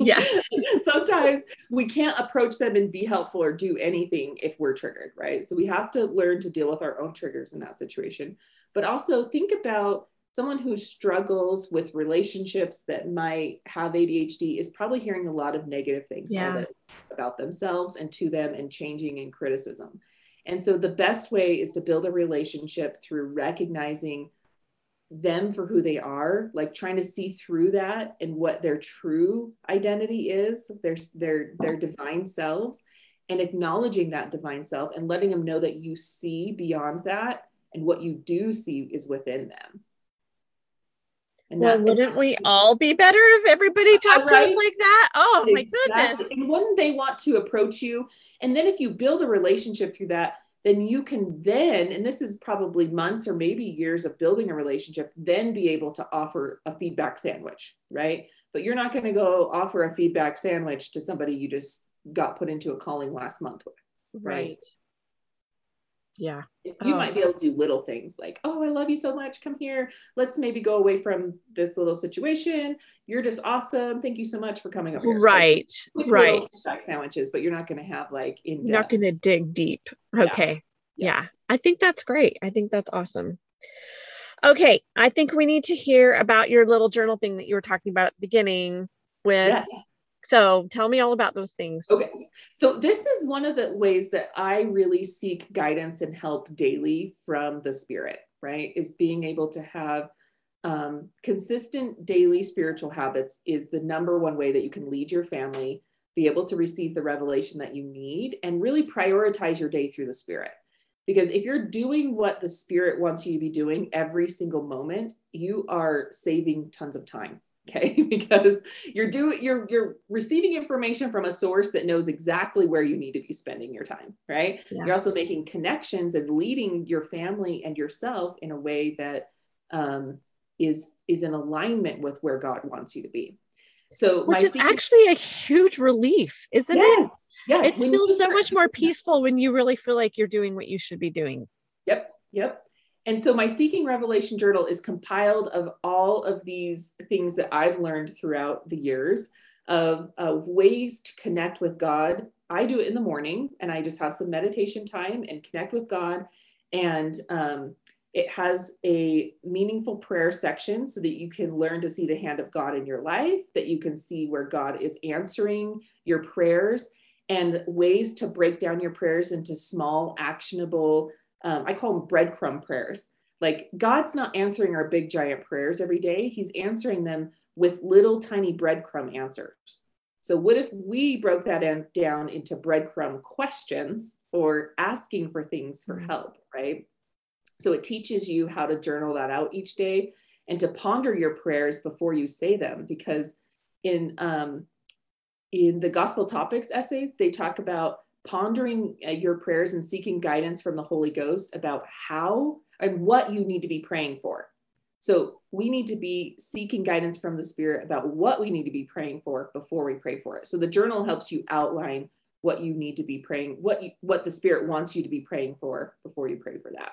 Yes. Sometimes we can't approach them and be helpful or do anything if we're triggered, right? So we have to learn to deal with our own triggers in that situation. But also think about someone who struggles with relationships that might have ADHD is probably hearing a lot of negative things yeah. about themselves and to them and changing and criticism. And so the best way is to build a relationship through recognizing them for who they are like trying to see through that and what their true identity is their their their divine selves and acknowledging that divine self and letting them know that you see beyond that and what you do see is within them and well, that, wouldn't we all be better if everybody talked right? to us like that? Oh exactly. my goodness. And wouldn't they want to approach you? And then if you build a relationship through that, then you can then, and this is probably months or maybe years of building a relationship, then be able to offer a feedback sandwich, right? But you're not going to go offer a feedback sandwich to somebody you just got put into a calling last month with, right? right. Yeah. You oh. might be oh. able to do little things like, oh, I love you so much. Come here. Let's maybe go away from this little situation. You're just awesome. Thank you so much for coming over. Right. Like, right. Feedback sandwiches, but you're not going to have like in Not going to dig deep. Okay. Yeah. Yes. yeah. I think that's great. I think that's awesome. Okay. I think we need to hear about your little journal thing that you were talking about at the beginning with yes. So tell me all about those things. Okay. So this is one of the ways that I really seek guidance and help daily from the spirit, right? Is being able to have um, consistent daily spiritual habits is the number one way that you can lead your family, be able to receive the revelation that you need, and really prioritize your day through the spirit. Because if you're doing what the spirit wants you to be doing every single moment, you are saving tons of time okay? Because you're doing you're you're receiving information from a source that knows exactly where you need to be spending your time right? Yeah. you're also making connections and leading your family and yourself in a way that um, is is in alignment with where god wants you to be. So which is actually a huge relief isn't yes, it yes it feels so much more peaceful when you really feel like you're doing what you should be doing. Yep yep and so my Seeking Revelation journal is compiled of all of these things that I've learned throughout the years of, of ways to connect with God. I do it in the morning and I just have some meditation time and connect with God. And um, It has a meaningful prayer section so that you can learn to see the hand of God in your life, that you can see where God is answering your prayers, and ways to break down your prayers into small, actionable, um, I call them breadcrumb prayers. Like God's not answering our big, giant prayers every day, He's answering them with little tiny breadcrumb answers. So, what if we broke that down into breadcrumb questions or asking for things for mm-hmm. help, right? So it teaches you how to journal that out each day and to ponder your prayers before you say them. Because in um, in the gospel topics essays, they talk about pondering uh, your prayers and seeking guidance from the Holy Ghost about how and what you need to be praying for. So we need to be seeking guidance from the Spirit about what we need to be praying for before we pray for it. So the journal helps you outline what you need to be praying, what you, what the Spirit wants you to be praying for before you pray for that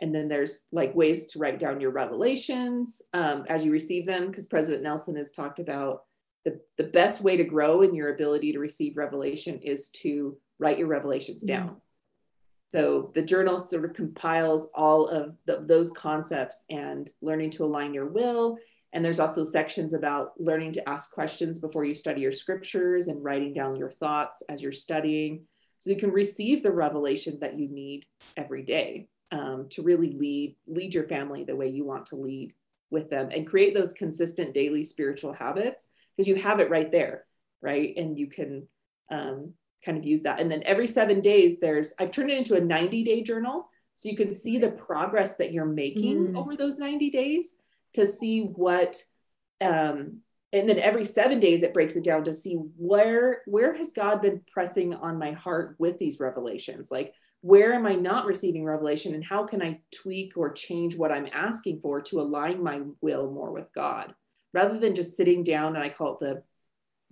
and then there's like ways to write down your revelations um, as you receive them because president nelson has talked about the, the best way to grow in your ability to receive revelation is to write your revelations down. Yeah. so the journal sort of compiles all of the, those concepts and learning to align your will. And there's also sections about learning to ask questions before you study your scriptures and writing down your thoughts as you're studying. So you can receive the revelation that you need every day um, to really lead lead your family the way you want to lead with them and create those consistent daily spiritual habits because you have it right there right? And you can um, kind of use that. And then every seven days there's i've turned it into a 90 day journal. So you can see the progress that you're making mm. over those 90 days to see what um, and then every seven days it breaks it down to see where where has god been pressing on my heart with these revelations? Like where am I not receiving revelation? And how can I tweak or change what I'm asking for to align my will more with God rather than just sitting down and I call it the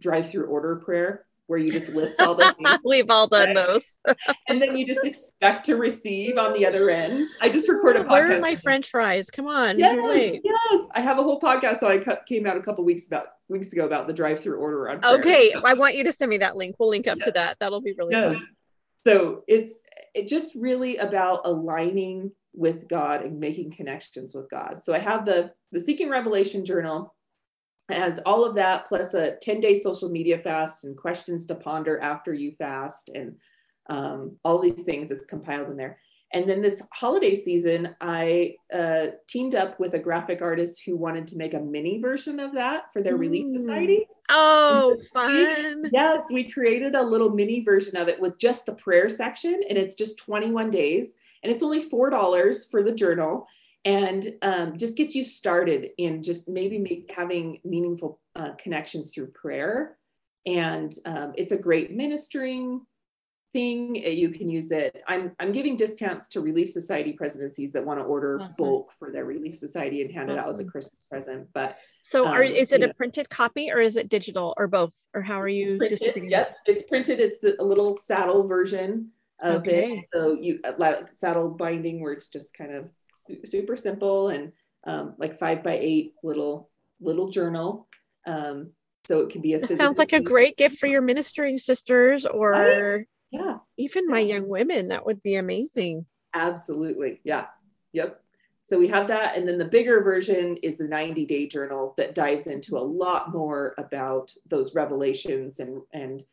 drive through order prayer where you just list all the things. We've all done those. and then you just expect to receive on the other end. I just record a podcast. Where are my French fries? Come on, yes. Yes, I have a whole podcast. So I came out a couple weeks about weeks ago about the drive-through order on. Prayer. Okay, I want you to send me that link. We'll link up yes. to that. That'll be really yes. fun. So it's it just really about aligning with God and making connections with God. So I have the the Seeking Revelation journal has all of that plus a 10 day social media fast and questions to ponder after you fast and um, all these things that's compiled in there. And then this holiday season, I uh, teamed up with a graphic artist who wanted to make a mini version of that for their Relief mm. Society. Oh, fun. yes, we created a little mini version of it with just the prayer section, and it's just 21 days. And it's only $4 for the journal and um, just gets you started in just maybe make, having meaningful uh, connections through prayer. And um, it's a great ministering thing. Uh, you can use it. I'm I'm giving discounts to Relief Society presidencies that want to order awesome. bulk for their Relief Society and hand awesome. it out as a Christmas present. But so, um, are, is it a know. printed copy or is it digital or both? Or how are you printed, distributing? Yep, it? it's printed. It's the, a little saddle version of okay. it. So you saddle binding where it's just kind of su- super simple and um, like five by eight little little journal. Um, so it can be a. sounds like a great gift for your ministering sisters or. Right? yeah even my young women that would be amazing absolutely yeah yep so we have that and then the bigger version is the 90 day journal that dives into a lot more about those revelations and and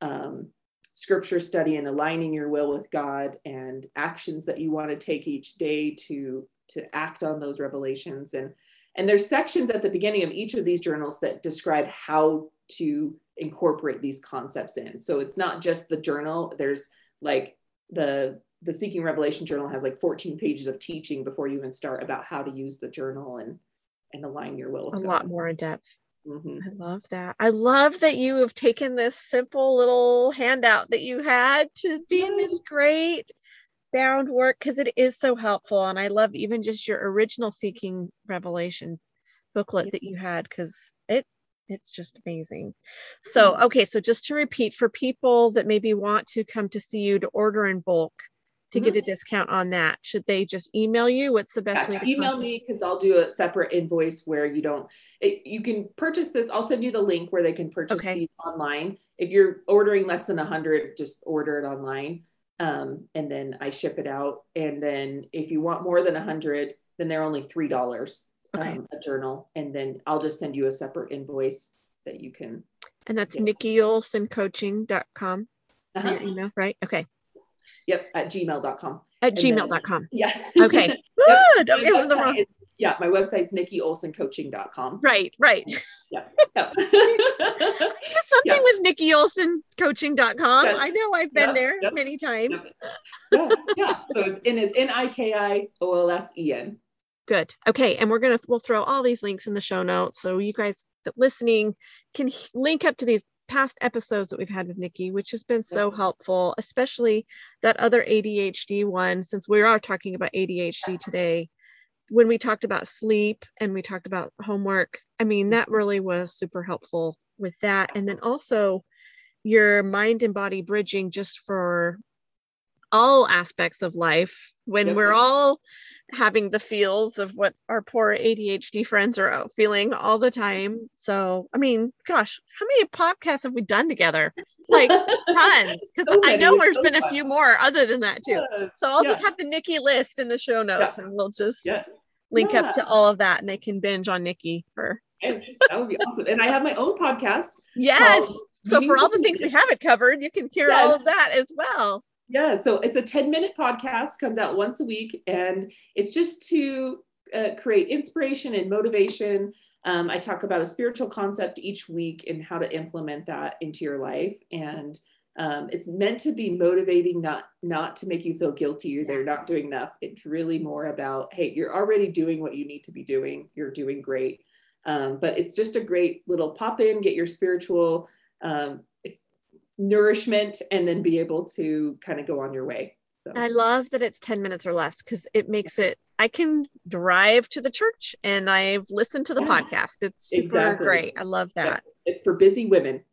um, scripture study and aligning your will with god and actions that you want to take each day to to act on those revelations and and there's sections at the beginning of each of these journals that describe how to incorporate these concepts in. So it's not just the journal. There's like the the Seeking Revelation journal has like 14 pages of teaching before you even start about how to use the journal and and align your will. A God. lot more in depth. Mm-hmm. I love that. I love that you have taken this simple little handout that you had to be in this great bound work because it is so helpful. And I love even just your original Seeking Revelation booklet that you had because it it's just amazing. So, mm-hmm. okay, so just to repeat for people that maybe want to come to see you to order in bulk to mm-hmm. get a mm-hmm. discount on that, should they just email you? What's the best yeah, way to email contact? me because I'll do a separate invoice where you don't, it, you can purchase this. I'll send you the link where they can purchase okay. these online. If you're ordering less than 100, just order it online. Um, and then I ship it out. And then if you want more than a hundred, then they're only three dollars Okay. um, a journal. And then I'll just send you a separate invoice that you can. And that's Yeah. nikkiolsencoaching.com Uh-huh. your email, right? Okay. Yep, at gmail.com. At And then- gmail.com. Yeah. Okay. Yep. Woo, don't My the wrong. is- yeah, my website's nikkiolsencoaching.com. Right, right. Yep. Something Yeah. was nikkiolsencoaching.com. Yes. I know I've been Yep, there yep, many times. yeah, yeah. So it's and it's N I K I O L S E N. Good. Okay. And we're going to, we'll throw all these links in the show notes. So you guys that listening can link up to these past episodes that we've had with Nikki, which has been so helpful, especially that other ADHD one, since we are talking about ADHD today. When we talked about sleep and we talked about homework, I mean, that mm-hmm. really was super helpful with that. And then also your mind and body bridging just for all aspects of life when Yep. we're all having the feels of what our poor ADHD friends are feeling all the time. So, I mean, gosh, how many podcasts have we done together? Like tons, because So I know there's so been a few more other than that too. Yes, So I'll yeah. just have the Nikki list in the show notes, and we'll just yes. link up to all of that, and they can binge on Nikki for And that would be awesome. And I have my own podcast. yes. So for all the things we haven't covered, you can hear all of that as well. Yeah, so it's a 10 minute podcast, comes out once a week, and it's just to uh, create inspiration and motivation. Um, I talk about a spiritual concept each week and how to implement that into your life. And um, it's meant to be motivating, not not to make you feel guilty or they're not doing enough. It's really more about, hey, you're already doing what you need to be doing. You're doing great. Um, but it's just a great little pop in, get your spiritual um, nourishment, and then be able to kind of go on your way. So, I love that it's 10 minutes or less because it makes it, I can drive to the church and I've listened to the Yeah. podcast. It's super Exactly. great. I love Yeah. that. it's for busy women.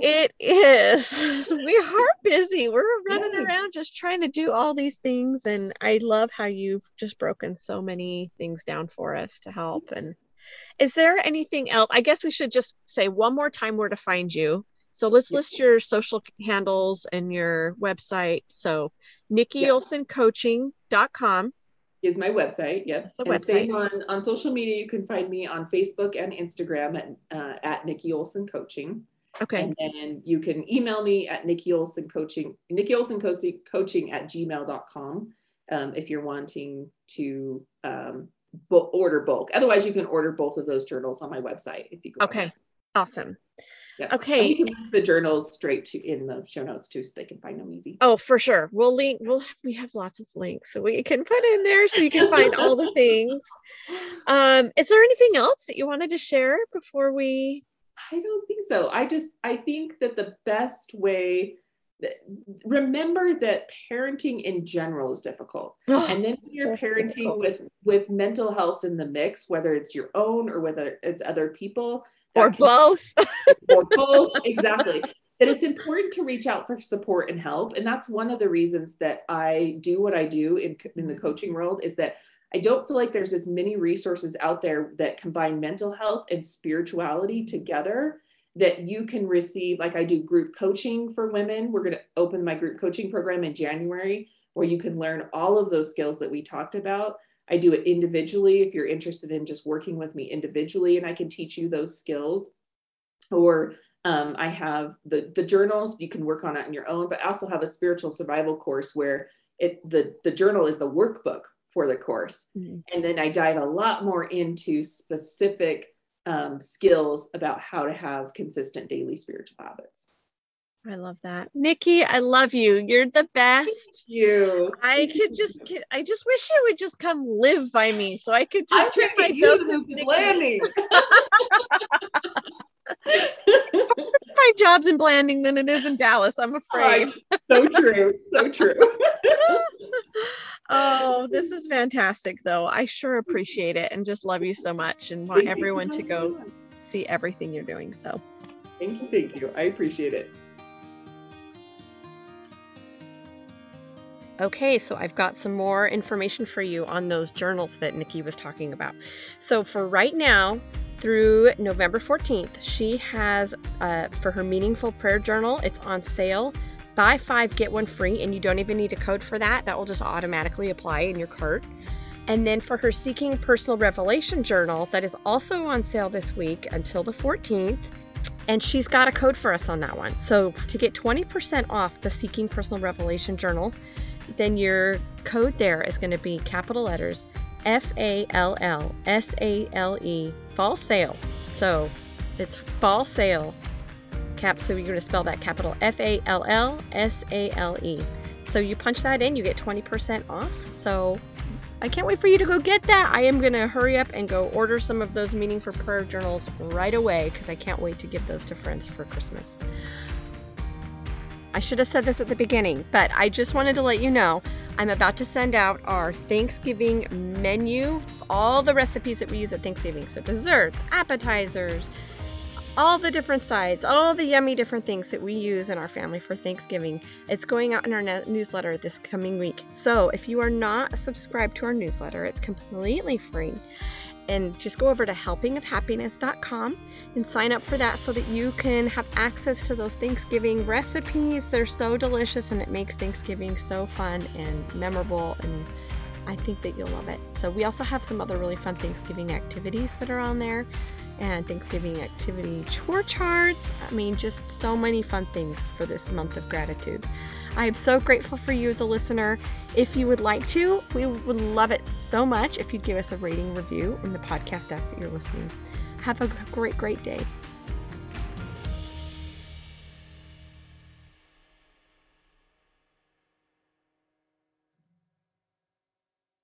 It is. So we are busy. We're running Yeah. around just trying to do all these things. And I love how you've just broken so many things down for us to help. And is there anything else? I guess we should just say one more time where to find you. So let's list your social handles and your website. So nikkiolsencoaching.com. is my website. Yep. That's the and website. same on, on social media, you can find me on Facebook and Instagram at, uh, at Nikki Olsen Coaching. Okay. And then you can email me at Nikki Olsen Coaching, Nikki Olsen Coaching, at gmail.com um, if you're wanting to um, bu- order bulk. Otherwise, you can order both of those journals on my website if you go. Okay. Awesome. Yeah. Okay. And you can link the journals straight to in the show notes too, so they can find them easy. Oh, for sure. We'll link. We'll have, we have lots of links so we can put in there so you can find all the things. Um, is there anything else that you wanted to share before we? I don't think so. I just I think that the best way that remember that parenting in general is difficult. And then you're So parenting difficult. with with mental health in the mix, whether it's your own or whether it's other people or both. or both exactly. That it's important to reach out for support and help and that's one of the reasons that i do what i do in, in the mm-hmm. coaching world is that i don't feel like there's as many resources out there that combine mental health and spirituality together that you can receive like i do group coaching for women. We're going to open my group coaching program in january where you can learn all of those skills that we talked about I do it individually if you're interested in just working with me individually, and I can teach you those skills. Or um, I have the the journals you can work on it on your own, but I also have a spiritual survival course where it the the journal is the workbook for the course, Mhm. and then I dive a lot more into specific um, skills about how to have consistent daily spiritual habits. I love that, Nikki. I love you. You're the best. You. I could just. I just wish you would just come live by me so I could I just get my get you dose of Nikki. blanding. My job's in Blanding than it is in Dallas. I'm afraid. So true. So true. Oh, this is fantastic, though. I sure appreciate it and just love you so much and want Thank everyone to go see everything you're doing. So, Thank you. Thank you. I appreciate it. Okay, so I've got some more information for you on those journals that Nikki was talking about. So for right now, through November 14th, she has uh, for her meaningful prayer journal, it's on sale. buy five, get one free, and you don't even need a code for that. That will just automatically apply in your cart. And then for her Seeking Personal Revelation journal, that is also on sale this week until the 14th. And she's got a code for us on that one. So to get 20% off the Seeking Personal Revelation journal, then your code there is going to be capital letters F A L L S A L E, fall sale. So it's fall sale. Cap, so you're going to spell that capital F A L L S A L E. So you punch that in, you get 20% off. So I can't wait for you to go get that. I am going to hurry up and go order some of those Meaningful Prayer journals right away because I can't wait to give those to friends for Christmas. I should have said this at the beginning, but I just wanted to let you know I'm about to send out our Thanksgiving menu, all the recipes that we use at Thanksgiving. So, desserts, appetizers, all the different sides, all the yummy different things that we use in our family for Thanksgiving. It's going out in our newsletter this coming week. So, if you are not subscribed to our newsletter, it's completely free and just go over to helpingofhappiness.com and sign up for that so that you can have access to those Thanksgiving recipes. They're so delicious and it makes Thanksgiving so fun and memorable and I think that you'll love it. So we also have some other really fun Thanksgiving activities that are on there and Thanksgiving activity chore charts. I mean, just so many fun things for this month of gratitude. I am so grateful for you as a listener. If you would like to, we would love it so much if you'd give us a rating review in the podcast app that you're listening. Have a great, great day.